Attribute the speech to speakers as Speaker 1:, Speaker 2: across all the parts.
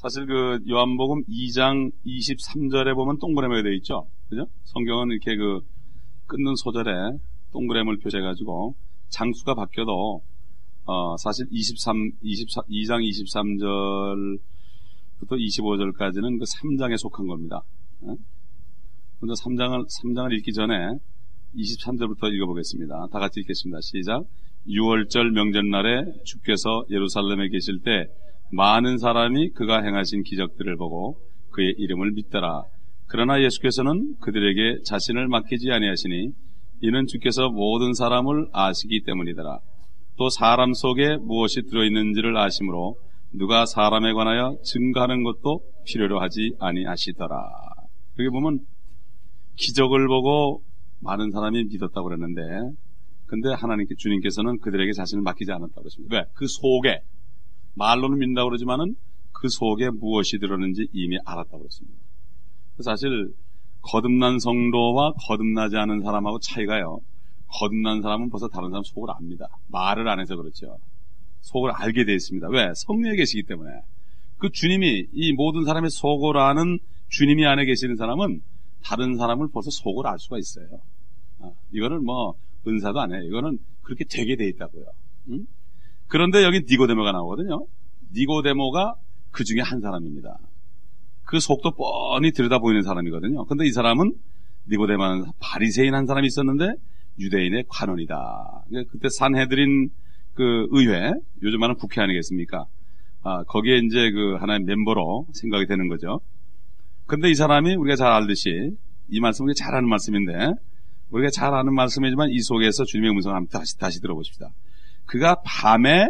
Speaker 1: 사실 그 요한복음 2장 23절에 보면 동그라미가 되어 있죠. 그죠? 성경은 이렇게 그 끊는 소절에 동그라미를 표시해가지고 장수가 바뀌어도 어 사실 23, 24, 2장 23절부터 25절까지는 그 3장에 속한 겁니다. 먼저 3장을 3장을 읽기 전에 23절부터 읽어보겠습니다. 다 같이 읽겠습니다. 시작. 6월절 명절날에 주께서 예루살렘에 계실 때 많은 사람이 그가 행하신 기적들을 보고 그의 이름을 믿더라. 그러나 예수께서는 그들에게 자신을 맡기지 아니하시니 이는 주께서 모든 사람을 아시기 때문이더라. 또 사람 속에 무엇이 들어있는지를 아심으로 누가 사람에 관하여 증가하는 것도 필요로 하지 아니하시더라. 여기 보면 기적을 보고 많은 사람이 믿었다고 그랬는데 근데 하나님께 주님께서는 그들에게 자신을 맡기지 않았다고 그랬습니다. 왜? 그 속에 말로는 믿는다고 그러지만은 그 속에 무엇이 들었는지 이미 알았다고 그랬습니다. 사실 거듭난 성도와 거듭나지 않은 사람하고 차이가요. 거듭난 사람은 벌써 다른 사람 속을 압니다. 말을 안 해서 그렇죠. 속을 알게 되어 있습니다. 왜? 성령에 계시기 때문에. 그 주님이 이 모든 사람의 속을 아는 주님이 안에 계시는 사람은 다른 사람을 벌써 속을 알 수가 있어요. 아, 이거는 뭐 은사도 아니에요. 이거는 그렇게 되게 돼 있다고요. 응? 그런데 여기 니고데모가 나오거든요. 니고데모가 그 중에 한 사람입니다. 그 속도 뻔히 들여다 보이는 사람이거든요. 근데 이 사람은 니고데모는 바리새인 한 사람이 있었는데 유대인의 관원이다. 그러니까 그때 산헤드린 그 의회, 요즘 말은 국회 아니겠습니까? 아, 거기에 이제 그 하나의 멤버로 생각이 되는 거죠. 근데 이 사람이 우리가 잘 알듯이 이 말씀 우리가 잘 아는 말씀인데 우리가 잘 아는 말씀이지만 이 속에서 주님의 음성을 한번 다시, 다시 들어보십시다. 그가 밤에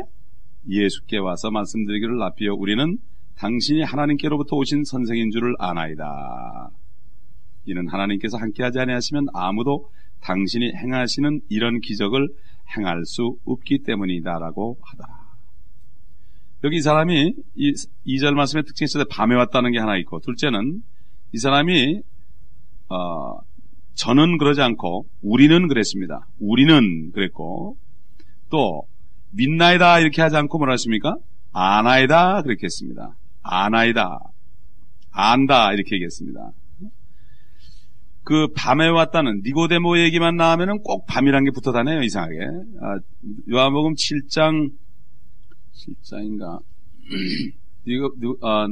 Speaker 1: 예수께 와서 말씀드리기를 납비어 우리는 당신이 하나님께로부터 오신 선생인 줄을 아나이다. 이는 하나님께서 함께하지 아니하시면 아무도 당신이 행하시는 이런 기적을 행할 수 없기 때문이다라고 하더라. 여기 이 사람이 이 2절 말씀의 특징이 있어서 밤에 왔다는 게 하나 있고 둘째는 이 사람이 어, 저는 그러지 않고 우리는 그랬습니다. 우리는 그랬고 또 믿나이다 이렇게 하지 않고 뭐라 했습니까? 아나이다 그렇게 했습니다. 아나이다 안다 이렇게 얘기했습니다. 그 밤에 왔다는 니고데모 얘기만 나오면은 꼭 밤이란 게 붙어 다녀요 이상하게. 아, 요한복음 7장 7장인가 이거 아,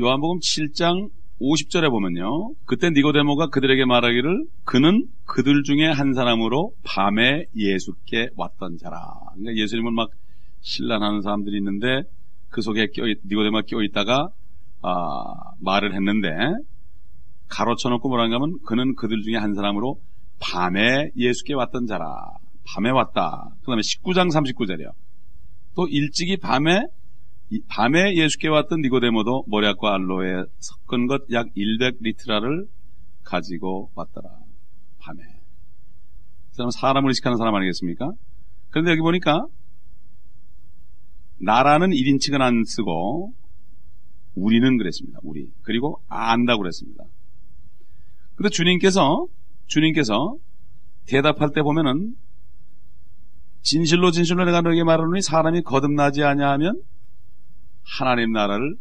Speaker 1: 요한복음 7장 50절에 보면요. 그때 니고데모가 그들에게 말하기를 그는 그들 중에 한 사람으로 밤에 예수께 왔던 자라. 그러니까 예수님을 막 신란하는 사람들이 있는데 그 속에 끼어 니고데모가 끼어 있다가 아, 말을 했는데 가로쳐 놓고 뭐라는가 하면 그는 그들 중에 한 사람으로 밤에 예수께 왔던 자라. 밤에 왔다. 그 다음에 19장 39절이요. 또 일찍이 밤에 밤에 예수께 왔던 니고데모도 모략과 알로에 섞은 것 약 100리트라를 가지고 왔더라. 밤에. 그 사람 사람을 의식하는 사람 아니겠습니까? 그런데 여기 보니까 나라는 1인칭은 안 쓰고 우리는 그랬습니다. 우리. 그리고 안다고 그랬습니다. 근데 주님께서 주님께서 대답할 때 보면은 진실로 진실로 내가 너에게 말하노니 사람이 거듭나지 아니하면 하나님 나라를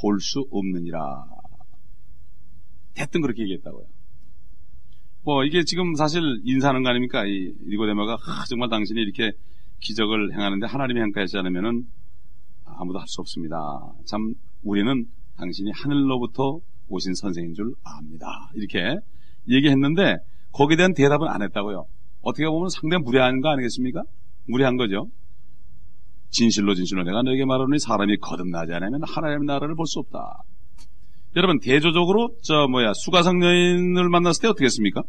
Speaker 1: 볼 수 없느니라. 대뜸 그렇게 얘기했다고요. 뭐 이게 지금 사실 인사하는 거 아닙니까? 이 니고데모가 아, 정말 당신이 이렇게 기적을 행하는데 하나님이 행하지 않으면은 아무도 할 수 없습니다. 참 우리는 당신이 하늘로부터 오신 선생인 줄 압니다. 이렇게 얘기했는데 거기에 대한 대답은 안 했다고요. 어떻게 보면 상당히 무례한 거 아니겠습니까? 무례한 거죠. 진실로 진실로 내가 너에게 말하노니 사람이 거듭나지 않으면 하나님의 나라를 볼 수 없다. 여러분 대조적으로 저 뭐야 수가성 여인을 만났을 때 어떻게 했습니까?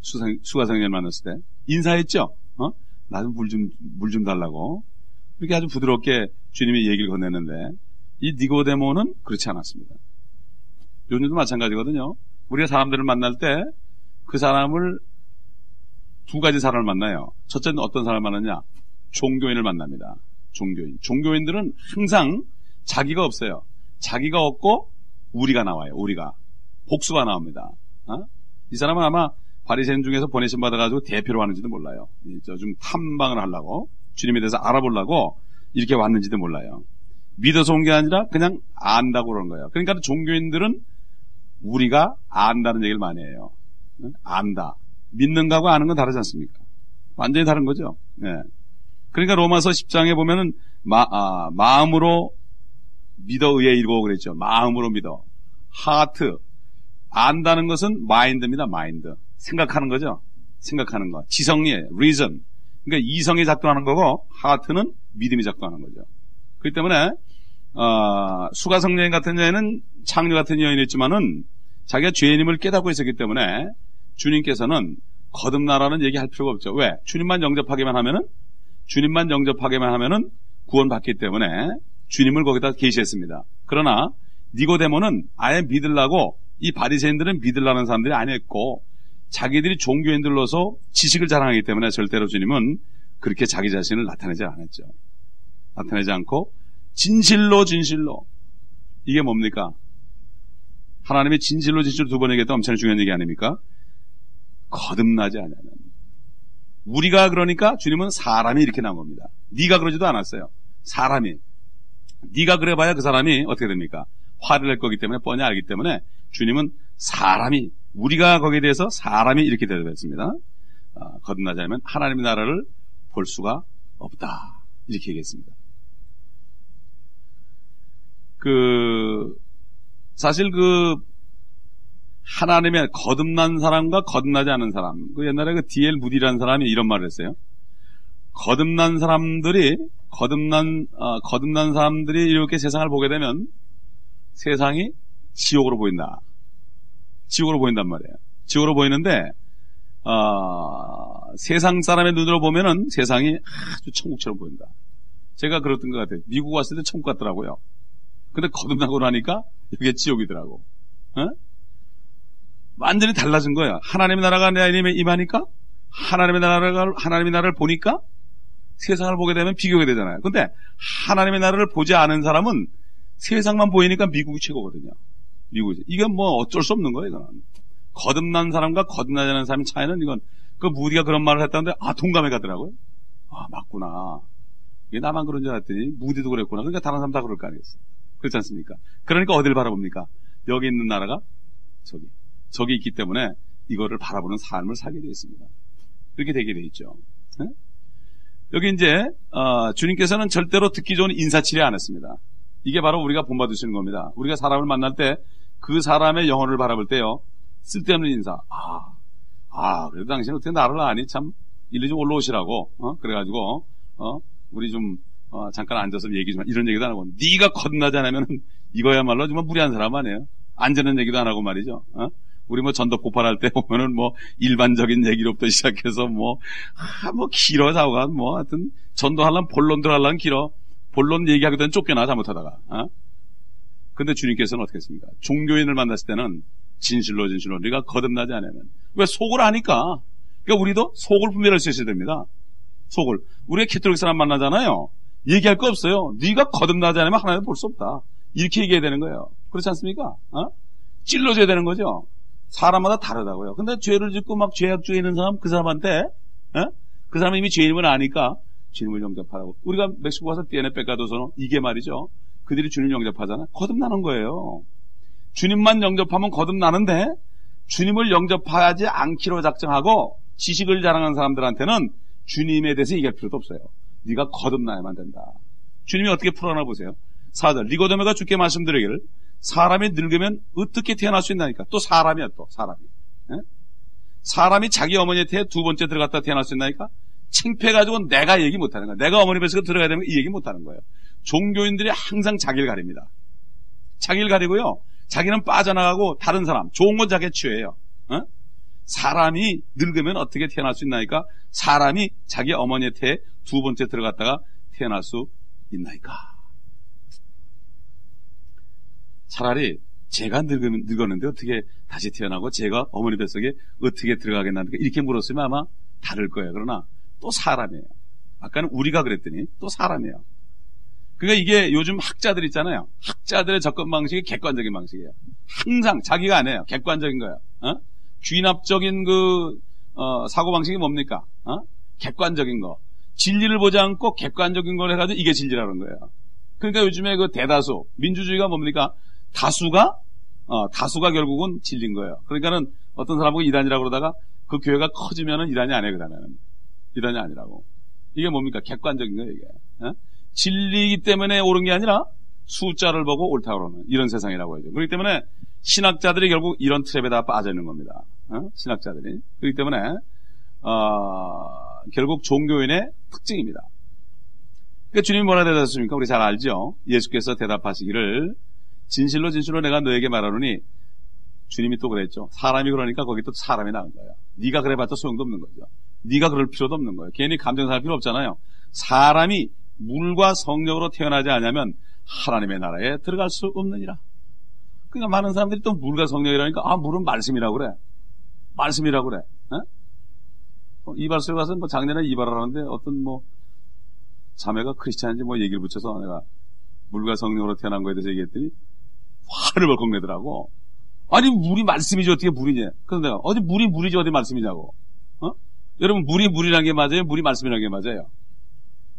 Speaker 1: 수상, 수가성 여인을 만났을 때 인사했죠. 어? 나 좀 물 좀 물 좀 달라고 이렇게 아주 부드럽게 주님이 얘기를 건넸는데 이 니고데모는 그렇지 않았습니다. 요즘도 마찬가지거든요. 우리가 사람들을 만날 때 그 사람을 두 가지 사람을 만나요. 첫째는 어떤 사람을 만나냐? 종교인을 만납니다. 종교인. 종교인들은 항상 자기가 없어요. 자기가 없고 우리가 나와요. 우리가 복수가 나옵니다. 어? 이 사람은 아마 바리새인 중에서 보내심 받아가지고 대표로 왔는지도 몰라요. 좀 탐방을 하려고 주님에 대해서 알아보려고 이렇게 왔는지도 몰라요. 믿어서 온 게 아니라 그냥 안다고 그런 거예요. 그러니까 종교인들은 우리가 안다는 얘기를 많이 해요. 안다. 믿는 거하고 아는 건 다르지 않습니까? 완전히 다른 거죠. 네. 그러니까 로마서 10장에 보면은 마, 아, 마음으로 믿어 의에 이르고 그랬죠. 마음으로 믿어. 하트. 안다는 것은 마인드입니다. 마인드. 생각하는 거죠. 생각하는 거. 지성이에요. reason. 그러니까 이성이 작동하는 거고 하트는 믿음이 작동하는 거죠. 그렇기 때문에 어, 수가성 여인 같은 여인은 창녀 같은 여인이었지만은 자기가 죄인임을 깨닫고 있었기 때문에 주님께서는 거듭나라는 얘기 할 필요가 없죠. 왜? 주님만 영접하기만 하면은 주님만 영접하기만 하면은 구원받기 때문에 주님을 거기다 계시했습니다. 그러나 니고데모는 아예 믿으려고 이 바리새인들은 믿으려는 사람들이 아니었고 자기들이 종교인들로서 지식을 자랑하기 때문에 절대로 주님은 그렇게 자기 자신을 나타내지 않았죠. 나타내지 않고 진실로 진실로 이게 뭡니까? 하나님의 진실로 진실로 두 번 얘기했던 엄청 중요한 얘기 아닙니까? 거듭나지 않냐는 우리가 그러니까 주님은 사람이 이렇게 나온 겁니다. 네가 그러지도 않았어요. 사람이 네가 그래봐야 그 사람이 어떻게 됩니까? 화를 낼 거기 때문에 뻔히 알기 때문에 주님은 사람이 우리가 거기에 대해서 사람이 이렇게 대답했습니다. 어, 거듭나지 않으면 하나님의 나라를 볼 수가 없다. 이렇게 얘기했습니다. 그 사실 그 하나님의 거듭난 사람과 거듭나지 않은 사람. 그 옛날에 그 D.L. 무디라는 사람이 이런 말을 했어요. 거듭난 사람들이 거듭난 어, 거듭난 사람들이 이렇게 세상을 보게 되면 세상이 지옥으로 보인다. 지옥으로 보인단 말이에요. 지옥으로 보이는데 어, 세상 사람의 눈으로 보면은 세상이 아주 천국처럼 보인다. 제가 그랬던 것 같아요. 미국 왔을 때 천국 같더라고요. 근데 거듭나고 나니까 이게 지옥이더라고. 어? 완전히 달라진 거예요. 하나님의 나라가 내 안에 임하니까 하나님의 나라가 하나님의 나라를 보니까 세상을 보게 되면 비교가 되잖아요. 근데 하나님의 나라를 보지 않은 사람은 세상만 보이니까 미국이 최고거든요. 미국이. 이건 뭐 어쩔 수 없는 거예요, 이거는. 거듭난 사람과 거듭나지 않은 사람의 차이는 이건 그 무디가 그런 말을 했다는데 아 동감해 가더라고요. 아 맞구나. 이게 나만 그런 줄 알았더니 무디도 그랬구나. 그러니까 다른 사람 다 그럴 거 아니겠어요. 그렇지 않습니까? 그러니까 어디를 바라봅니까? 여기 있는 나라가 저기 저기 있기 때문에 이거를 바라보는 삶을 살게 되어 있습니다. 그렇게 되게 되어 있죠. 네? 여기 이제 어, 주님께서는 절대로 듣기 좋은 인사치레 안 했습니다. 이게 바로 우리가 본받으시는 겁니다. 우리가 사람을 만날 때 그 사람의 영혼을 바라볼 때요. 쓸데없는 인사. 아, 아, 그래도 당신은 어떻게 나를 아니? 참, 일리 좀 올라오시라고. 어? 그래가지고, 어? 우리 좀, 어, 잠깐 앉아서 얘기 좀, 이런 얘기도 안 하고, 네가 건나지 않으면 이거야말로 정말 무리한 사람 아니에요. 앉는 얘기도 안 하고 말이죠. 어? 우리 뭐 전도 폭발할 때 보면은 뭐 일반적인 얘기로부터 시작해서 뭐, 아, 뭐 길어 자오가 뭐 하여튼 전도하려면 본론들 하려면 길어. 본론 얘기하기 전 쫓겨나 잘못하다가. 어? 근데 주님께서는 어떻게 했습니까? 종교인을 만났을 때는 진실로 진실로 우리가 거듭나지 않으면 왜 속을 아니까. 그러니까 우리도 속을 분별할 수 있어야 됩니다. 속을. 우리가 캐톨릭 사람 만나잖아요. 얘기할 거 없어요. 네가 거듭나지 않으면 하나님 볼 수 없다. 이렇게 얘기해야 되는 거예요. 그렇지 않습니까? 어? 찔러줘야 되는 거죠. 사람마다 다르다고요. 근데 죄를 짓고 막 죄악 중에 있는 사람 그 사람한테 어? 그 사람이 이미 죄인임을 아니까 주님을 영접하라고. 우리가 멕시코 가서 띠에네 뺏가도서는 이게 말이죠. 그들이 주님 영접하잖아. 거듭나는 거예요. 주님만 영접하면 거듭나는데 주님을 영접하지 않기로 작정하고 지식을 자랑하는 사람들한테는 주님에 대해서 얘기할 필요도 없어요. 네가 거듭나야만 된다. 주님이 어떻게 풀어나 보세요. 사절 리고데메가 주께 말씀드리기를 사람이 늙으면 어떻게 태어날 수 있나니까 또 사람이야 또 사람이 에? 사람이 자기 어머니의 태에 두 번째 들어갔다 태어날 수 있나니까 창피해가지고 내가 얘기 못하는 거야. 내가 어머니 뱃속에 들어가야 되면 이 얘기 못하는 거예요. 종교인들이 항상 자기를 가립니다. 자기를 가리고요. 자기는 빠져나가고 다른 사람, 좋은 건 자기가 취해요. 어? 사람이 늙으면 어떻게 태어날 수 있나이까? 사람이 자기 어머니의 태에 두 번째 들어갔다가 태어날 수 있나이까? 차라리 제가 늙었는데 어떻게 다시 태어나고 제가 어머니 뱃속에 어떻게 들어가겠나 이렇게 물었으면 아마 다를 거예요. 그러나 또 사람이에요. 아까는 우리가 그랬더니 또 사람이에요. 그러니까 이게 요즘 학자들 있잖아요. 학자들의 접근 방식이 객관적인 방식이에요. 항상 자기가 안 해요. 객관적인 거예요. 어? 귀납적인 그 어, 사고 방식이 뭡니까? 어? 객관적인 거. 진리를 보지 않고 객관적인 걸 해가지고 이게 진리라는 거예요. 그러니까 요즘에 그 대다수 민주주의가 뭡니까? 다수가 어, 다수가 결국은 질린 거예요. 그러니까는 어떤 사람은 이단이라고 그러다가 그 교회가 커지면은 이단이 아니에요, 그다음에는. 이단이 아니라고. 이게 뭡니까? 객관적인 거예요, 이게. 어? 진리이기 때문에 옳은 게 아니라 숫자를 보고 옳다 그러는 이런 세상이라고 하죠. 그렇기 때문에 신학자들이 결국 이런 트랩에 다 빠져 있는 겁니다. 어? 신학자들이. 그렇기 때문에 어, 결국 종교인의 특징입니다. 그러니까 주님이 뭐라 대답하십니까? 우리 잘 알죠? 예수께서 대답하시기를 진실로 진실로 내가 너에게 말하노니 주님이 또 그랬죠. 사람이 그러니까 거기 또 사람이 나온 거예요. 네가 그래봤자 소용도 없는 거죠. 네가 그럴 필요도 없는 거예요. 괜히 감정 살 필요 없잖아요. 사람이 물과 성령으로 태어나지 않으면 하나님의 나라에 들어갈 수 없느니라. 그러니까 많은 사람들이 또 물과 성령이라니까 아 물은 말씀이라고 그래. 말씀이라고 그래. 어? 이발소에 가서 뭐 작년에 이발을 하는데 어떤 뭐 자매가 크리스찬인지 뭐 얘기를 붙여서 내가 물과 성령으로 태어난 거에 대해서 얘기했더니 화를 벌컥 내더라고. 아니 물이 말씀이지 어떻게 물이냐. 그래서 내가 어디 물이 물이지 어디 말씀이냐고. 어? 여러분 물이 물이라는 게 맞아요? 물이 말씀이라는 게 맞아요?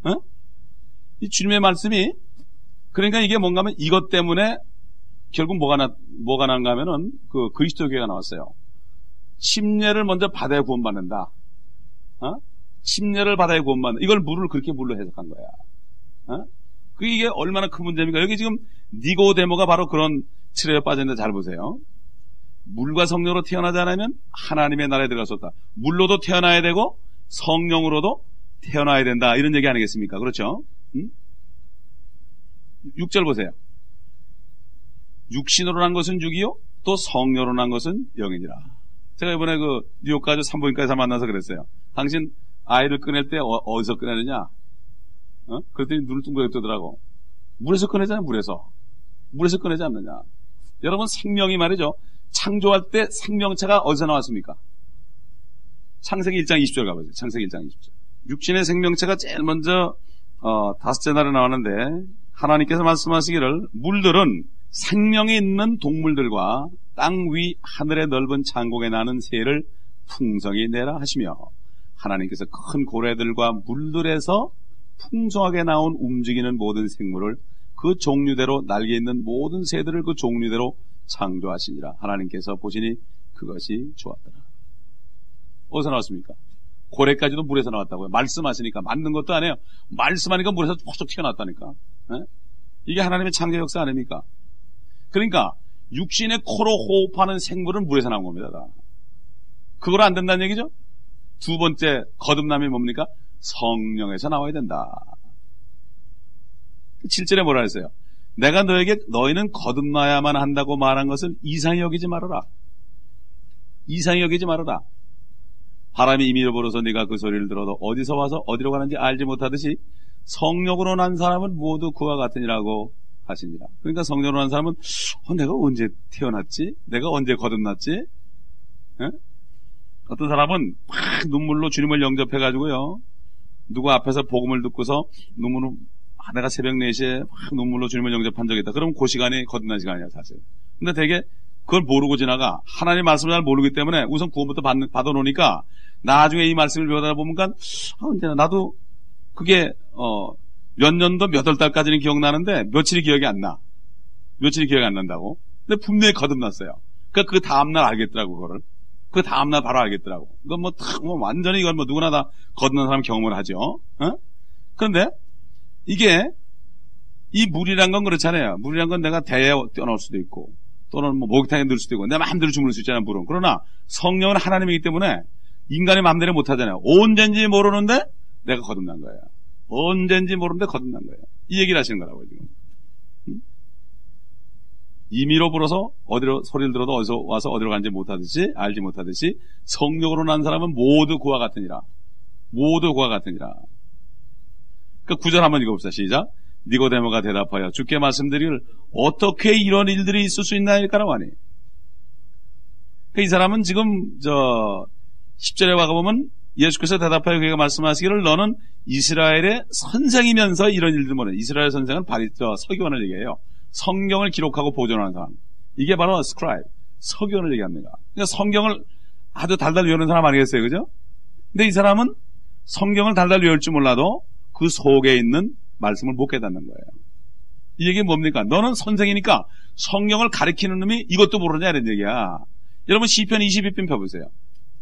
Speaker 1: 어? 이 주님의 말씀이 그러니까 이게 뭔가 하면 이것 때문에 결국 뭐가 나, 뭐가 난가 하면은 그 그리스도교회가 나왔어요. 침례를 먼저 받아야 구원받는다. 어? 침례를 받아야 구원받는다. 이걸 물을 그렇게 물로 해석한 거야. 어? 그 이게 얼마나 큰 문제입니까? 여기 지금 니고데모가 바로 그런 치료에 빠졌는데 잘 보세요. 물과 성령으로 태어나지 않으면 하나님의 나라에 없다. 물로도 태어나야 되고 성령으로도 태어나야 된다. 이런 얘기 아니겠습니까? 그렇죠? 응? 6절 보세요. 육신으로 난 것은 육이요, 또 성령으로 난 것은 영이니라. 제가 이번에 그 뉴욕 가서 산부인과에서 만나서 그랬어요. 당신 아이를 꺼낼 때 어, 디서 꺼내느냐? 어? 그랬더니 눈을 둥그렇게 뜨더라고. 물에서 꺼내잖아요, 물에서. 물에서 꺼내지 않느냐. 여러분, 생명이 말이죠. 창조할 때 생명체가 어디서 나왔습니까? 창세기 1장 20절 가보세요. 창세기 1장 20절. 육신의 생명체가 제일 먼저, 어, 다섯째 날에 나왔는데, 하나님께서 말씀하시기를, 물들은 생명이 있는 동물들과 땅 위 하늘의 넓은 창공에 나는 새를 풍성히 내라 하시며, 하나님께서 큰 고래들과 물들에서 풍성하게 나온 움직이는 모든 생물을 그 종류대로 날개 있는 모든 새들을 그 종류대로 창조하시니라. 하나님께서 보시니 그것이 좋았더라. 어디서 나왔습니까? 고래까지도 물에서 나왔다고요. 말씀하시니까 맞는 것도 아니에요. 말씀하니까 물에서 퍽쩍 튀어나왔다니까. 네? 이게 하나님의 창조 역사 아닙니까? 그러니까 육신의 코로 호흡하는 생물은 물에서 나온 겁니다. 다. 그걸 안 된다는 얘기죠? 두 번째 거듭남이 뭡니까? 성령에서 나와야 된다. 7절에 뭐라 했어요? 내가 너에게 너희는 거듭나야만 한다고 말한 것을 이상히 여기지 말아라. 이상히 여기지 말아라. 바람이 임의로 불어서 네가 그 소리를 들어도 어디서 와서 어디로 가는지 알지 못하듯이 성령으로 난 사람은 모두 그와 같으니라고 하시니라. 그러니까 성령으로 난 사람은 어, 내가 언제 태어났지? 내가 언제 거듭났지? 에? 어떤 사람은 막 눈물로 주님을 영접해가지고요. 누구 앞에서 복음을 듣고서 눈물로 아, 내가 새벽 4시에 막 눈물로 주님을 영접한 적이 있다. 그럼 그 시간이 거듭난 시간이야, 사실. 근데 되게 그걸 모르고 지나가. 하나님 말씀을 잘 모르기 때문에 우선 구원부터 받, 받아놓으니까 나중에 이 말씀을 배우다 보니까 아, 근데 나도 그게 어, 몇 년도 몇 월 달까지는 기억나는데 며칠이 기억이 안 나. 며칠이 기억이 안 난다고. 근데 분명히 거듭났어요. 그러니까 그 다음날 알겠더라고, 그거를. 그 다음날 바로 알겠더라고. 이건 뭐, 탁, 뭐, 완전히 이건 뭐 누구나 다 거듭난 사람 경험을 하죠. 어? 그런데 이게 이 물이란 건 그렇잖아요. 물이란 건 내가 대에 뛰어놓을 수도 있고 또는 뭐 목욕탕에 넣을 수도 있고 내 마음대로 주무를 수 있잖아요. 물은. 그러나 성령은 하나님이기 때문에 인간의 마음대로 못 하잖아요. 언젠지 모르는데 내가 거듭난 거예요. 언젠지 모르는데 거듭난 거예요. 이 얘기를 하시는 거라고요, 지금. 임의로 불어서 어디로 소리를 들어도 어디서 와서 어디로 간지 못하듯이 알지 못하듯이 성령으로 난 사람은 모두 그와 같으니라. 모두 그와 같으니라. 그 구절 한번 읽어봅시다. 시작. 니고데모가 대답하여 주께 말씀드리기를 어떻게 이런 일들이 있을 수 있나일까라고 하니. 그 이 사람은 지금 저 10절에 와가 보면 예수께서 대답하여 그가 말씀하시기를 너는 이스라엘의 선생이면서 이런 일들 모르는 이스라엘 선생은 바리, 저, 서기관을 얘기해요. 성경을 기록하고 보존하는 사람. 이게 바로 scribe, 서기관을 얘기합니다. 그러니까 성경을 아주 달달 외우는 사람 아니겠어요, 그죠? 근데 이 사람은 성경을 달달 외울지 몰라도 그 속에 있는 말씀을 못 깨닫는 거예요. 이 얘기 뭡니까? 너는 선생이니까 성경을 가리키는 놈이 이것도 모르냐 이런 얘기야. 여러분 시편 22편 펴보세요.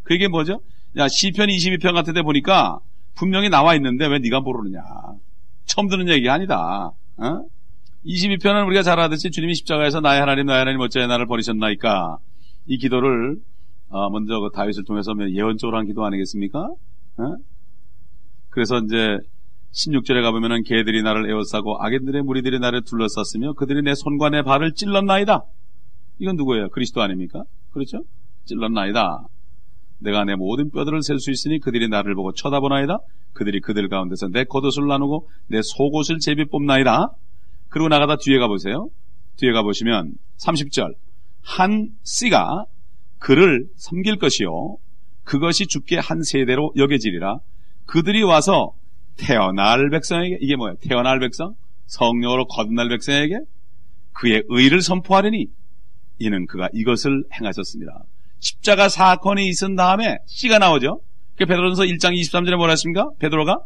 Speaker 1: 그게 뭐죠? 야 시편 22편 같은 데 보니까 분명히 나와 있는데 왜 네가 모르느냐. 처음 듣는 얘기가 아니다. 어? 22편은 우리가 잘 알듯이 주님이 십자가에서 나의 하나님 나의 하나님 어찌하여 나를 버리셨나이까 이 기도를 어, 먼저 그 다윗을 통해서 예언적으로 한 기도 아니겠습니까? 어? 그래서 이제 16절에 가보면은 개들이 나를 에워싸고 악인들의 무리들이 나를 둘러쌌으며 그들이 내 손과 내 발을 찔렀나이다. 이건 누구예요? 그리스도 아닙니까? 그렇죠? 찔렀나이다. 내가 내 모든 뼈들을 셀 수 있으니 그들이 나를 보고 쳐다보나이다. 그들이 그들 가운데서 내 겉옷을 나누고 내 속옷을 제비 뽑나이다. 그리고 나가다 뒤에 가보세요. 뒤에 가보시면 30절 한 씨가 그를 섬길 것이요 그것이 죽게 한 세대로 여겨지리라 그들이 와서 태어날 백성에게 이게 뭐예요? 태어날 백성? 성령으로 거듭날 백성에게 그의 의를 선포하려니 이는 그가 이것을 행하셨습니다. 십자가 사건이 있은 다음에 씨가 나오죠. 그 베드로전서 1장 23절에 뭐라 했습니까? 베드로가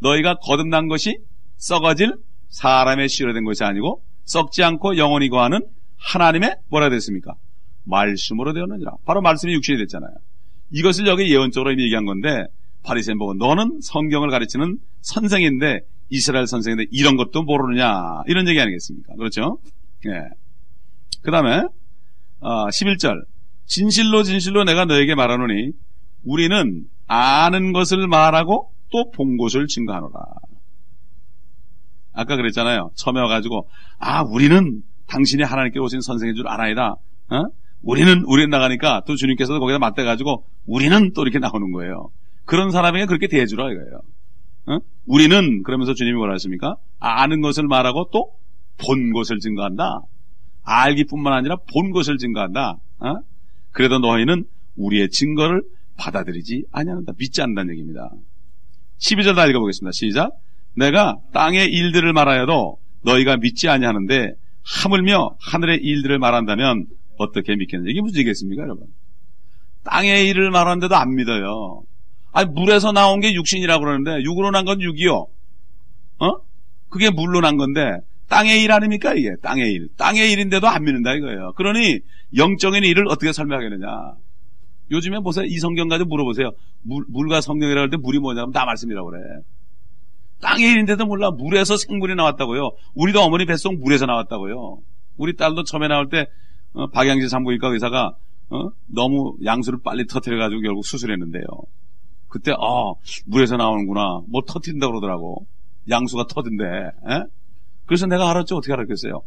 Speaker 1: 너희가 거듭난 것이 썩어질 사람의 씨로 된 것이 아니고 썩지 않고 영원히 거하는 하나님의 뭐라 됐습니까? 말씀으로 되었느니라. 바로 말씀이 육신이 됐잖아요. 이것을 여기 예언적으로 이미 얘기한 건데 바리새인 보고 너는 성경을 가르치는 선생인데 이스라엘 선생인데 이런 것도 모르느냐 이런 얘기 아니겠습니까? 그렇죠? 예. 그 다음에 어, 11절 진실로 진실로 내가 너에게 말하노니 우리는 아는 것을 말하고 또 본 것을 증거하노라. 아까 그랬잖아요. 처음에 와가지고 아 우리는 당신이 하나님께 오신 선생인 줄 알아이다. 어? 우리는 우리는 나가니까 또 주님께서도 거기다 맞대가지고 우리는 또 이렇게 나오는 거예요. 그런 사람에게 그렇게 대해주라 이거예요. 어? 우리는 그러면서 주님이 뭐라 했습니까? 아는 것을 말하고 또 본 것을 증거한다. 알기뿐만 아니라 본 것을 증거한다. 어? 그래도 너희는 우리의 증거를 받아들이지 아니한다. 믿지 않는다는 얘기입니다. 12절 다 읽어보겠습니다. 시작. 내가 땅의 일들을 말하여도 너희가 믿지 아니하는데 하물며 하늘의 일들을 말한다면 어떻게 믿겠느냐. 이게 무슨 얘기겠습니까, 여러분? 땅의 일을 말하는데도 안 믿어요. 아니, 물에서 나온 게 육신이라고 그러는데, 육으로 난 건 육이요. 어? 그게 물로 난 건데, 땅의 일 아닙니까, 이게? 땅의 일. 땅의 일인데도 안 믿는다, 이거예요. 그러니, 영적인 일을 어떻게 설명하겠느냐. 요즘에 보세요. 이 성경 가지고 물어보세요. 물, 물과 성경이라고 할 때 물이 뭐냐면 다 말씀이라고 그래. 땅의 일인데도 몰라. 물에서 생물이 나왔다고요. 우리도 어머니 뱃속 물에서 나왔다고요. 우리 딸도 처음에 나올 때, 어, 박양진 산부인과 의사가, 어? 너무 양수를 빨리 터트려가지고 결국 수술했는데요. 그때, 아, 물에서 나오는구나. 뭐 터트린다 그러더라고. 양수가 터진대. 에? 그래서 내가 알았죠. 어떻게 알았겠어요?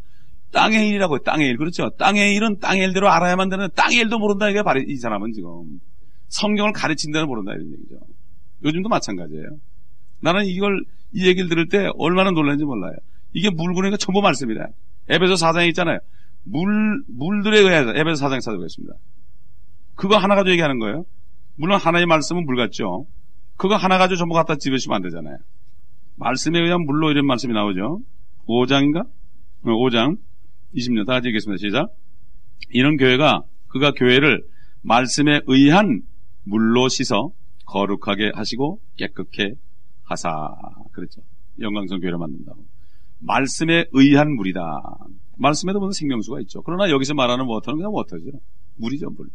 Speaker 1: 땅의 일이라고 땅의 일. 그렇죠. 땅의 일은 땅의 일대로 알아야만 되는 땅의 일도 모른다. 이게 바로 이 사람은 지금. 성경을 가르친다는 모른다. 이런 얘기죠. 요즘도 마찬가지예요. 나는 이걸, 이 얘기를 들을 때 얼마나 놀랐는지 몰라요. 이게 물구니까 전부 말씀이래. 에베소 사장에 있잖아요. 물, 물들에 의해서 에베소 사장에 찾아보겠습니다. 그거 하나 가지고 얘기하는 거예요. 물론 하나의 말씀은 물 같죠. 그거 하나 가지고 전부 갖다 집으시면 안 되잖아요. 말씀에 의한 물로 이런 말씀이 나오죠. 5장인가? 5장 20년 다 같이 읽겠습니다. 시작. 이런 교회가 그가 교회를 말씀에 의한 물로 씻어 거룩하게 하시고 깨끗게 하사. 그렇죠. 영광성 교회를 만든다고. 말씀에 의한 물이다. 말씀에도 무슨 생명수가 있죠. 그러나 여기서 말하는 워터는 그냥 워터죠. 물이죠, 물.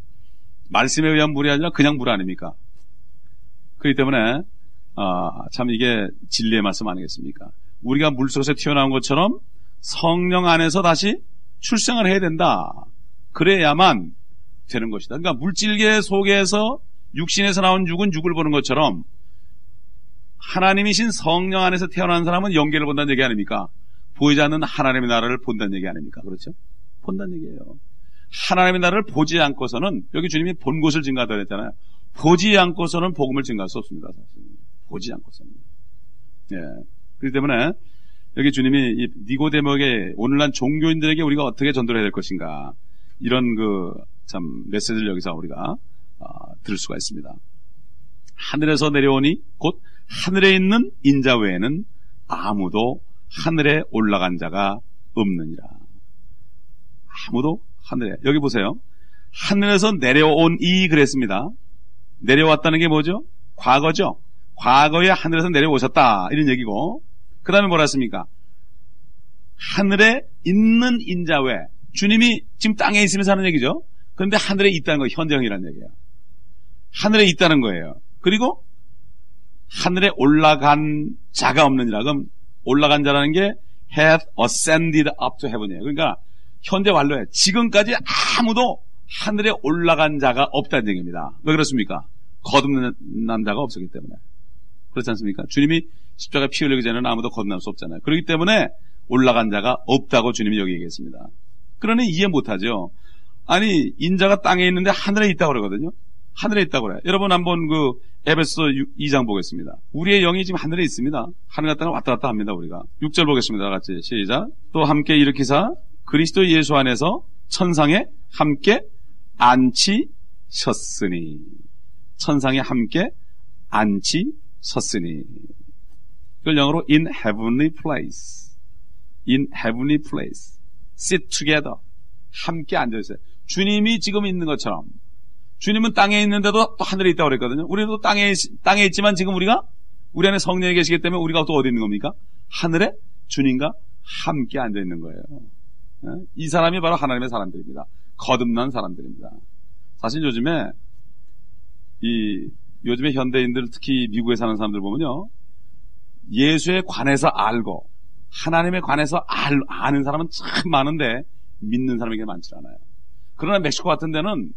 Speaker 1: 말씀에 의한 물이 아니라 그냥 물 아닙니까? 그렇기 때문에 아, 참 이게 진리의 말씀 아니겠습니까? 우리가 물 속에서 튀어나온 것처럼 성령 안에서 다시 출생을 해야 된다. 그래야만 되는 것이다. 그러니까 물질계 속에서 육신에서 나온 육은 육을 보는 것처럼 하나님이신 성령 안에서 태어난 사람은 영계를 본다는 얘기 아닙니까? 보이지 않는 하나님의 나라를 본다는 얘기 아닙니까? 그렇죠? 본다는 얘기예요. 하나님의 나라를 보지 않고서는 여기 주님이 본 곳을 증가하다 그랬잖아요. 보지 않고서는 복음을 증가할 수 없습니다. 사실. 보지 않고서는. 예. 그렇기 때문에 여기 주님이 이 니고데모에게 오늘날 종교인들에게 우리가 어떻게 전도를 해야 될 것인가 이런 그 참 메시지를 여기서 우리가 어, 들을 수가 있습니다. 하늘에서 내려오니 곧 하늘에 있는 인자 외에는 아무도 하늘에 올라간 자가 없느니라. 아무도 하늘에 여기 보세요. 하늘에서 내려온 이 그랬습니다. 내려왔다는 게 뭐죠? 과거죠. 과거에 하늘에서 내려오셨다 이런 얘기고 그 다음에 뭐라 했습니까? 하늘에 있는 인자 외 주님이 지금 땅에 있으면서 하는 얘기죠. 그런데 하늘에 있다는 거 현장이라는 얘기예요. 하늘에 있다는 거예요. 그리고 하늘에 올라간 자가 없느니라. 그럼 올라간 자라는 게 hath ascended up to heaven이에요. 그러니까 현재 완료예요. 지금까지 아무도 하늘에 올라간 자가 없다는 얘기입니다. 왜 그렇습니까? 거듭난 자가 없었기 때문에. 그렇지 않습니까? 주님이 십자가 피 흘리기 전에는 아무도 거듭날 수 없잖아요. 그렇기 때문에 올라간 자가 없다고 주님이 여기 얘기했습니다. 그러니 이해 못하죠. 아니 인자가 땅에 있는데 하늘에 있다고 그러거든요. 하늘에 있다고 그래요. 여러분 한번 그 에베소 2장 보겠습니다. 우리의 영이 지금 하늘에 있습니다. 하늘 갔다가 왔다 갔다 합니다, 우리가. 6절 보겠습니다. 같이 시작. 또 함께 일으키사 그리스도 예수 안에서 천상에 함께 앉히셨으니 천상에 함께 앉히셨으니 이걸 영어로 in heavenly place in heavenly place sit together 함께 앉아있어요. 주님이 지금 있는 것처럼 주님은 땅에 있는데도 또 하늘에 있다고 그랬거든요. 우리도 땅에 땅에 있지만 지금 우리가 우리 안에 성령이 계시기 때문에 우리가 또 어디 있는 겁니까? 하늘에 주님과 함께 앉아 있는 거예요. 예? 이 사람이 바로 하나님의 사람들입니다. 거듭난 사람들입니다. 사실 요즘에 이 요즘에 현대인들 특히 미국에 사는 사람들 보면요. 예수에 관해서 알고 하나님에 관해서 알, 아는 사람은 참 많은데 믿는 사람에게 많지 않아요. 그러나 멕시코 같은 데는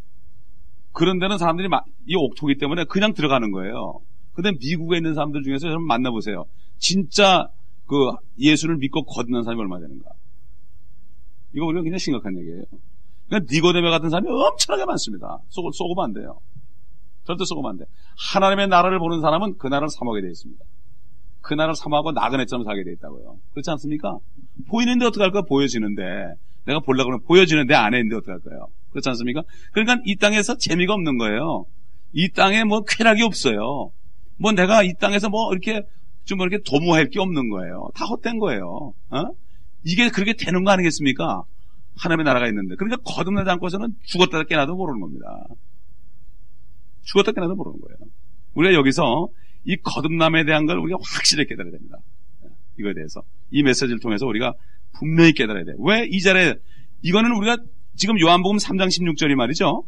Speaker 1: 그런 데는 사람들이 이 옥토기 때문에 그냥 들어가는 거예요. 근데 미국에 있는 사람들 중에서 좀 만나보세요. 진짜 그 예수를 믿고 거듭난 사람이 얼마 되는가. 이거 우리가 굉장히 심각한 얘기예요. 그러니까 니고데메 같은 사람이 엄청나게 많습니다. 쏘고, 쏘고면 안 돼요. 절대 쏘고면 안 돼. 하나님의 나라를 보는 사람은 그 나라를 사모하게 되어 있습니다. 그 나라를 사모하고 나그네처럼 살게 되어 있다고요. 그렇지 않습니까? 보이는데 어떡할까? 보여지는데. 내가 보려고 하면 보여지는데 안에 있는데 어떡할까요? 그렇지 않습니까? 그러니까 이 땅에서 재미가 없는 거예요. 이 땅에 뭐 쾌락이 없어요. 뭐 내가 이 땅에서 뭐 이렇게 좀 이렇게 도모할 게 없는 거예요. 다 헛된 거예요. 어? 이게 그렇게 되는 거 아니겠습니까? 하나님의 나라가 있는데. 그러니까 거듭나지 않고서는 죽었다 깨나도 모르는 겁니다. 죽었다 깨나도 모르는 거예요. 우리가 여기서 이 거듭남에 대한 걸 우리가 확실히 깨달아야 됩니다. 이거에 대해서. 이 메시지를 통해서 우리가 분명히 깨달아야 돼요. 왜이 자리에, 이거는 우리가 지금 요한복음 3장 16절이 말이죠.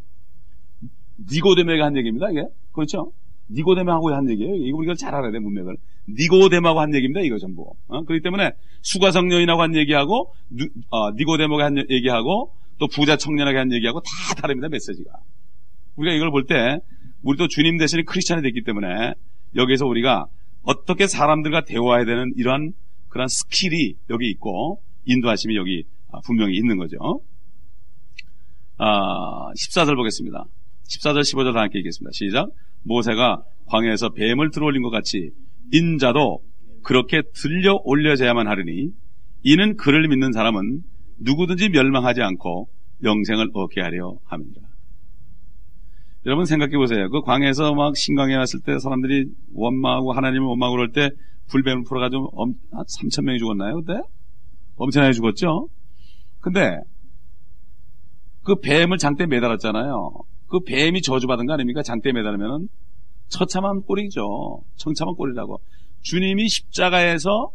Speaker 1: 니고데메가 한 얘기입니다, 이게. 그렇죠? 니고데메하고 한 얘기예요. 이거 우리가 잘 알아야 돼, 문맥을. 니고데마고 한 얘기입니다, 이거 전부. 어? 그렇기 때문에 수가성녀인하고 한 얘기하고, 어, 니고데모가 한 얘기하고, 또 부자 청년에게 한 얘기하고 다 다릅니다, 메시지가. 우리가 이걸 볼 때, 우리도 주님 대신에 크리스찬이 됐기 때문에, 여기서 우리가 어떻게 사람들과 대화해야 되는 이러한 그런 스킬이 여기 있고, 인도하심이 여기 아, 분명히 있는 거죠. 아, 14절 보겠습니다. 14절, 15절 다 함께 읽겠습니다. 시작. 모세가 광야에서 뱀을 들어올린 것 같이 인자도 그렇게 들려 올려져야만 하리니 이는 그를 믿는 사람은 누구든지 멸망하지 않고 영생을 얻게 하려 합니다. 여러분 생각해 보세요. 그 광야에서 막 신광에 왔을 때 사람들이 원망하고 하나님을 원망하고 그럴 때 불뱀을 풀어가지고 3천 명이 죽었나요? 그때? 엄청나게 죽었죠? 근데 그 뱀을 장대에 매달았잖아요. 그 뱀이 저주받은 거 아닙니까? 장대에 매달으면은 처참한 꼴이죠. 청참한 꼴이라고. 주님이 십자가에서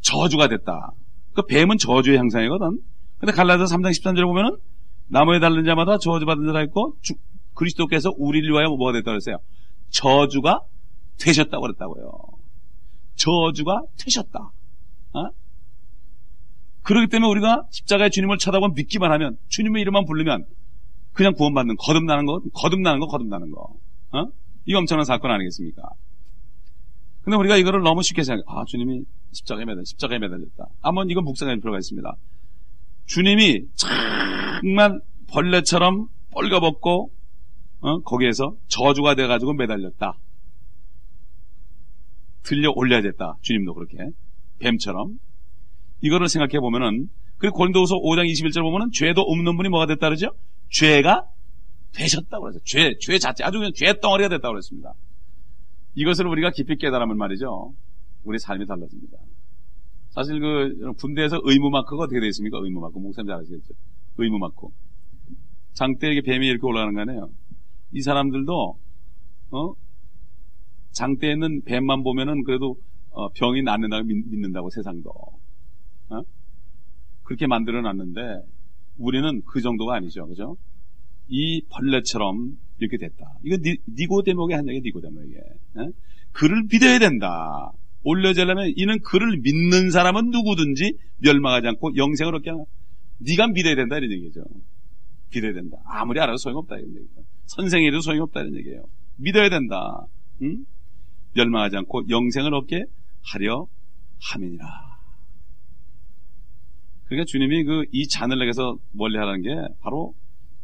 Speaker 1: 저주가 됐다. 그 뱀은 저주의 형상이거든. 근데 갈라서 3장 13절에 보면은 나무에 달린 자마다 저주받은 자가 있고 주, 그리스도께서 우리를 위하여 뭐가 됐다고 그랬어요? 저주가 되셨다고 그랬다고요. 저주가 되셨다. 어? 그렇기 때문에 우리가 십자가의 주님을 쳐다보면 믿기만 하면 주님의 이름만 부르면 그냥 구원받는 거듭나는 거 거듭나는 거 거듭나는 거 어? 이거 엄청난 사건 아니겠습니까? 근데 우리가 이거를 너무 쉽게 생각 아 주님이 십자가에 매달 십자가에 매달렸다 한번 이건 묵상할 필요가 있습니다 주님이 정말 벌레처럼 뻘거벗고 어? 거기에서 저주가 돼가지고 매달렸다 들려 올려야 됐다 주님도 그렇게 뱀처럼 이거를 생각해 보면은 그리고 고린도후서 5장 21절 보면은 죄도 없는 분이 뭐가 됐다 그러죠? 죄가 되셨다고 그러죠. 죄, 죄 자체 아주 그냥 죄 덩어리가 됐다고 그랬습니다. 이것을 우리가 깊이 깨달으면 말이죠. 우리 삶이 달라집니다. 사실 그 군대에서 의무 마크가 어떻게 되어 있습니까? 의무 마크. 목사님 잘 아시겠죠? 의무 마크. 장대에게 뱀이 이렇게 올라가는 거 아니에요. 이 사람들도 어? 장대에 있는 뱀만 보면은 그래도 어, 병이 낫는다고 믿, 는다고 세상도. 어? 그렇게 만들어 놨는데 우리는 그 정도가 아니죠. 그죠? 이 벌레처럼 이렇게 됐다. 이거 니, 니고데목의 한 얘기 니고데목에. 어? 그를 믿어야 된다. 올려지려면 이는 그를 믿는 사람은 누구든지 멸망하지 않고 영생을 얻게 하나. 네가 믿어야 된다 이런 얘기죠. 믿어야 된다. 아무리 알아도 소용없다 이런 얘기죠. 선생이도 소용없다 이런 얘기예요. 믿어야 된다. 응? 멸망하지 않고 영생을 얻게 하려 함이니라. 그러니까 주님이 그 이 자늘락에서 멀리 하라는 게 바로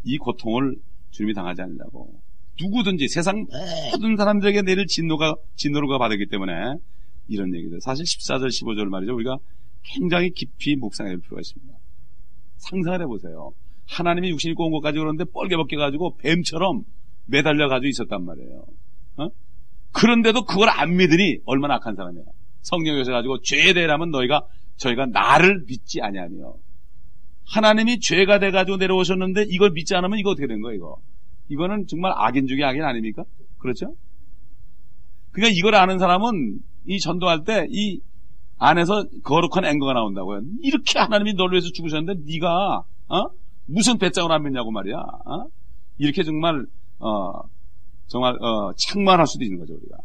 Speaker 1: 이 고통을 주님이 당하지 않으려고. 누구든지 세상 모든 사람들에게 내릴 진노가, 진노가 받았기 때문에 이런 얘기들. 사실 14절, 15절 말이죠. 우리가 굉장히 깊이 묵상해야 될 필요가 있습니다. 상상을 해보세요. 하나님이 육신이 꼬은 것까지 그러는데 뻘게 벗겨가지고 뱀처럼 매달려가지고 있었단 말이에요. 어? 그런데도 그걸 안 믿으니 얼마나 악한 사람이야. 성령이 오셔가지고 죄에 대하면 너희가 저희가 나를 믿지 아니하며 하나님이 죄가 돼가지고 내려오셨는데 이걸 믿지 않으면 이거 어떻게 된 거예요 이거 이거는 정말 악인 중에 악인 아닙니까 그렇죠 그러니까 이걸 아는 사람은 이 전도할 때 이 안에서 거룩한 앵거가 나온다고요 이렇게 하나님이 널 위해서 죽으셨는데 네가 어? 무슨 배짱을 안 믿냐고 말이야 어? 이렇게 정말 어, 정말 어, 창만할 수도 있는 거죠 우리가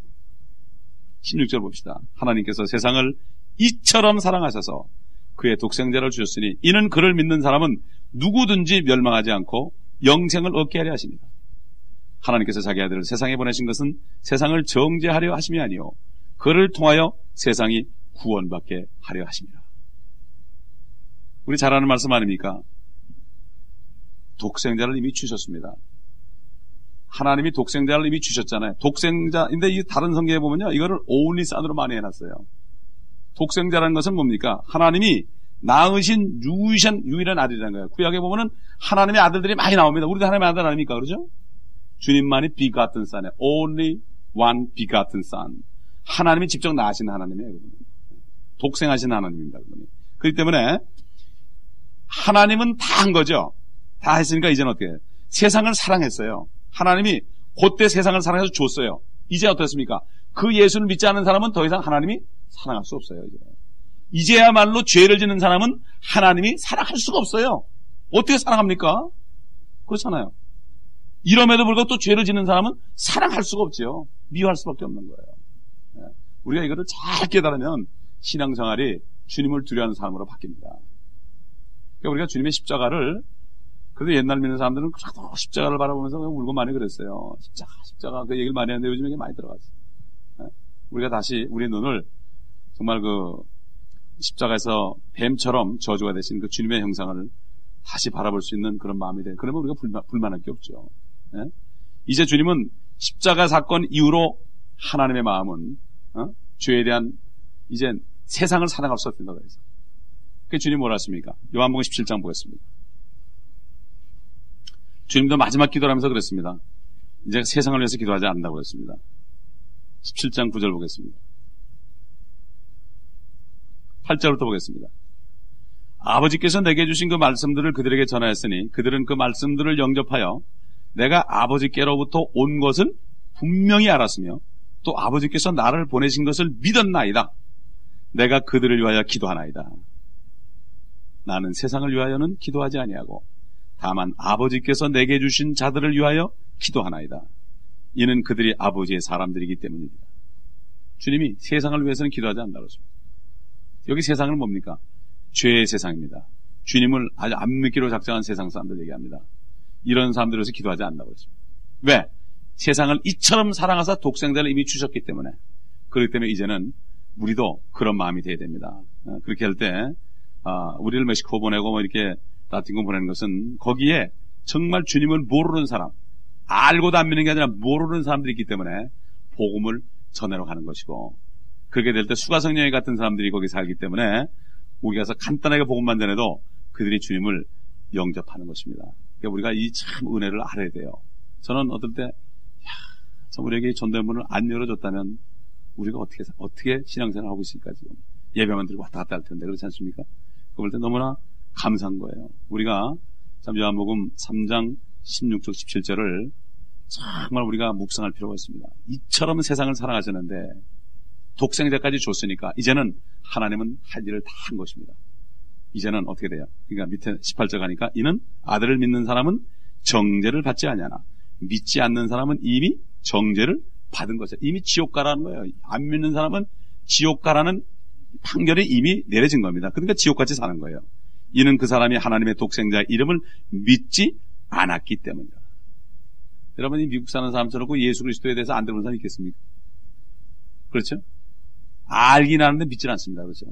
Speaker 1: 16절 봅시다. 하나님께서 세상을 이처럼 사랑하셔서 그의 독생자를 주셨으니 이는 그를 믿는 사람은 누구든지 멸망하지 않고 영생을 얻게 하려 하십니다. 하나님께서 자기 아들을 세상에 보내신 것은 세상을 정죄하려 하심이 아니요 그를 통하여 세상이 구원받게 하려 하십니다. 우리 잘 아는 말씀 아닙니까? 독생자를 이미 주셨습니다. 하나님이 독생자를 이미 주셨잖아요. 독생자인데 이 다른 성경에 보면요. 이거를 only son으로 많이 해놨어요. 독생자라는 것은 뭡니까? 하나님이 낳으신 유일한, 유일한 아들이라는 거예요. 구약에 보면은 하나님의 아들들이 많이 나옵니다. 우리도 하나님의 아들 아닙니까? 그러죠? 주님만이 비같은 son, only one begotten son. 하나님이 직접 낳으신 하나님이에요. 그분은. 독생하신 하나님입니다. 그분이. 그렇기 때문에 하나님은 다 한 거죠. 다 했으니까 이제는 어떻게 해요? 세상을 사랑했어요. 하나님이 그때 세상을 사랑해서 줬어요. 이제 어떻습니까? 그 예수를 믿지 않는 사람은 더 이상 하나님이 사랑할 수 없어요. 이제. 이제야말로 죄를 짓는 사람은 하나님이 사랑할 수가 없어요. 어떻게 사랑합니까? 그렇잖아요. 이럼에도 불구하고 또 죄를 짓는 사람은 사랑할 수가 없죠. 미워할 수밖에 없는 거예요. 예. 우리가 이거를 잘 깨달으면 신앙생활이 주님을 두려워하는 사람으로 바뀝니다. 그러니까 우리가 주님의 십자가를 그래도 옛날 믿는 사람들은 그래도 십자가를 바라보면서 울고 많이 그랬어요. 십자가, 십자가. 그 얘기를 많이 하는데 요즘에 이게 많이 들어갔어요. 네? 우리가 다시 우리 눈을 정말 그 십자가에서 뱀처럼 저주가 되신 그 주님의 형상을 다시 바라볼 수 있는 그런 마음이 돼. 그러면 우리가 불만, 불만할 게 없죠. 네? 이제 주님은 십자가 사건 이후로 하나님의 마음은 어? 죄에 대한 이제 세상을 사랑할 수 없다고 해서. 그 주님 뭐라 했습니까? 요한복음 17장 보겠습니다. 주님도 마지막 기도를 하면서 그랬습니다. 이제 세상을 위해서 기도하지 않는다고 했습니다. 17장 9절 보겠습니다. 8절부터 보겠습니다. 아버지께서 내게 주신 그 말씀들을 그들에게 전하였으니 그들은 그 말씀들을 영접하여 내가 아버지께로부터 온 것을 분명히 알았으며 또 아버지께서 나를 보내신 것을 믿었나이다. 내가 그들을 위하여 기도하나이다. 나는 세상을 위하여는 기도하지 아니하고 다만 아버지께서 내게 주신 자들을 위하여 기도하나이다. 이는 그들이 아버지의 사람들이기 때문입니다. 주님이 세상을 위해서는 기도하지 않는다고 했습니다. 여기 세상은 뭡니까? 죄의 세상입니다. 주님을 아주 안 믿기로 작정한 세상 사람들 얘기합니다. 이런 사람들에서 기도하지 않는다고 했습니다. 왜? 세상을 이처럼 사랑하사 독생자를 이미 주셨기 때문에. 그렇기 때문에 이제는 우리도 그런 마음이 돼야 됩니다. 어, 그렇게 할 때, 아, 우리를 멕시코 보내고 뭐 이렇게 라틴공 보내는 것은 거기에 정말 주님을 모르는 사람, 알고도 안 믿는 게 아니라 모르는 사람들이 있기 때문에 복음을 전해러 가는 것이고 그렇게 될 때 수가성령이 같은 사람들이 거기 살기 때문에 우리 가 서 간단하게 복음만 전해도 그들이 주님을 영접하는 것입니다. 그러니까 우리가 이 참 은혜를 알아야 돼요. 저는 어떨 때, 야, 참 우리에게 전대문을 안 열어줬다면 우리가 어떻게, 어떻게 신앙생활 하고 있을까 지금. 예배만 들고 왔다 갔다 할 텐데, 그렇지 않습니까? 그럴 때 너무나 감사한 거예요. 우리가 참 요한복음 3장 16절 17절을 정말 우리가 묵상할 필요가 있습니다. 이처럼 세상을 사랑하셨는데 독생자까지 줬으니까 이제는 하나님은 할 일을 다 한 것입니다. 이제는 어떻게 돼요? 그러니까 밑에 18절 가니까 이는 아들을 믿는 사람은 정죄를 받지 아니하나 믿지 않는 사람은 이미 정죄를 받은 것이죠. 이미 지옥 가라는 거예요. 안 믿는 사람은 지옥 가라는 판결이 이미 내려진 겁니다. 그러니까 지옥같이 사는 거예요. 이는 그 사람이 하나님의 독생자의 이름을 믿지 않았기 때문이다. 여러분이 미국 사는 사람처럼 예수 그리스도에 대해서 안 들어본 사람 있겠습니까? 그렇죠? 알긴 아는데 믿질 않습니다. 그렇죠?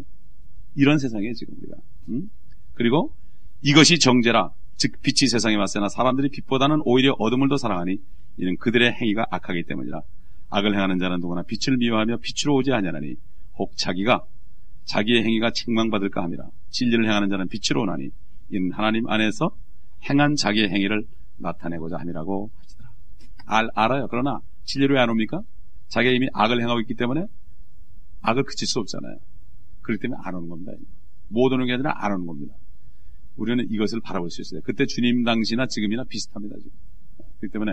Speaker 1: 이런 세상이에요, 지금 우리가. 음? 그리고 이것이 정죄라. 즉, 빛이 세상에 왔으나 사람들이 빛보다는 오히려 어둠을 더 사랑하니 이는 그들의 행위가 악하기 때문이라. 악을 행하는 자는 누구나 빛을 미워하며 빛으로 오지 아니하나니 혹 자기가 자기의 행위가 책망받을까 함이라. 진리를 행하는 자는 빛으로 오나니 이는 하나님 안에서 행한 자기의 행위를 나타내고자 함이라고 하시더라. 알, 알아요. 그러나 진리로 왜 안 옵니까? 자기가 이미 악을 행하고 있기 때문에 악을 그칠 수 없잖아요. 그렇기 때문에 안 오는 겁니다. 못 오는 게 아니라 안 오는 겁니다. 우리는 이것을 바라볼 수 있어요. 그때 주님 당시나 지금이나 비슷합니다. 지금. 그렇기 때문에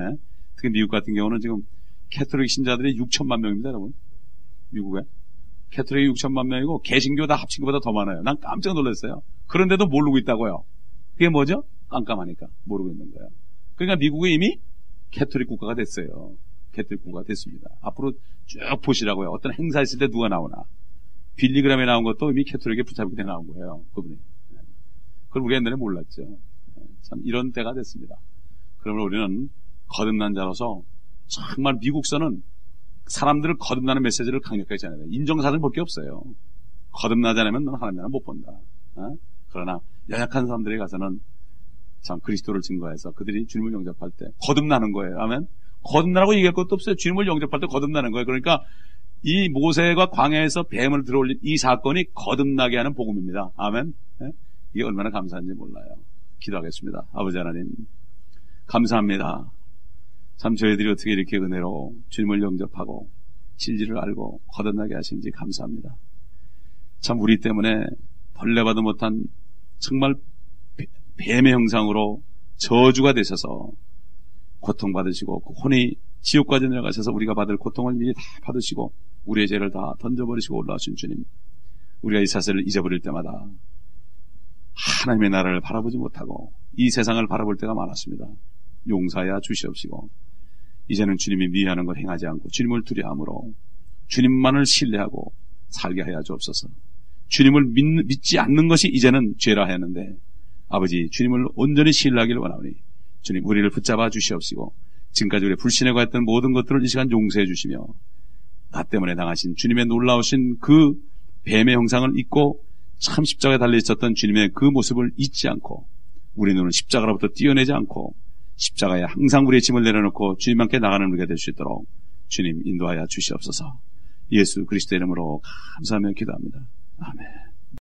Speaker 1: 특히 미국 같은 경우는 지금 캐톨릭 신자들이 6천만 명입니다, 여러분. 미국에. Catholic이 6천만 명이고 개신교 다 합친 것보다 더 많아요. 난 깜짝 놀랐어요. 그런데도 모르고 있다고요. 그게 뭐죠? 깜깜하니까 모르고 있는 거예요. 그러니까 미국이 이미 캐톨릭 국가가 됐어요. 국가가 됐습니다. 앞으로 쭉 보시라고요. 어떤 행사 있을 때 누가 나오나. 빌리 그래함이 나온 것도 이미 Catholic에 붙잡혀 나온 거예요. 그분이. 네. 그걸 우리 옛날에 몰랐죠. 네. 참 이런 때가 됐습니다. 그러면 우리는 거듭난 자로서 정말 미국서는 사람들을 거듭나는 메시지를 강력하게 전해야 돼. 인정사정 볼 게 없어요. 거듭나지 않으면 너는 하나님 나라 못 본다. 어? 그러나 연약한 사람들에 가서는 참 그리스도를 증거해서 그들이 주님을 영접할 때 거듭나는 거예요. 아멘. 거듭나라고 얘기할 것도 없어요. 주님을 영접할 때 거듭나는 거예요. 그러니까 이 모세가 광야에서 뱀을 들어올린 이 사건이 거듭나게 하는 복음입니다. 아멘. 네? 이게 얼마나 감사한지 몰라요. 기도하겠습니다. 아버지 하나님, 감사합니다. 참 저희들이 어떻게 이렇게 은혜로 주님을 영접하고 진리를 알고 거듭나게 하신지 감사합니다. 참 우리 때문에 벌레봐도 못한 정말 뱀의 형상으로 저주가 되셔서 고통받으시고 그 혼이 지옥까지 내려가셔서 우리가 받을 고통을 미리 다 받으시고 우리의 죄를 다 던져버리시고 올라오신 주님 우리가 이 사실을 잊어버릴 때마다 하나님의 나라를 바라보지 못하고 이 세상을 바라볼 때가 많았습니다. 용사야 주시옵시고 이제는 주님이 미워하는 걸 행하지 않고 주님을 두려함으로 주님만을 신뢰하고 살게 하여 주옵소서. 주님을 믿, 지 않는 것이 이제는 죄라 했는데 아버지 주님을 온전히 신뢰하기를 원하오니 주님 우리를 붙잡아 주시옵시고 지금까지 우리 불신하고 했던 모든 것들을 이 시간 용서해 주시며 나 때문에 당하신 주님의 놀라우신 그 뱀의 형상을 잊고 참 십자가에 달려 있었던 주님의 그 모습을 잊지 않고 우리 눈을 십자가로부터 띄어내지 않고 십자가에 항상 우리의 짐을 내려놓고 주님 함께 나가는 우리가 될 수 있도록 주님 인도하여 주시옵소서. 예수 그리스도 이름으로 감사하며 기도합니다. 아멘.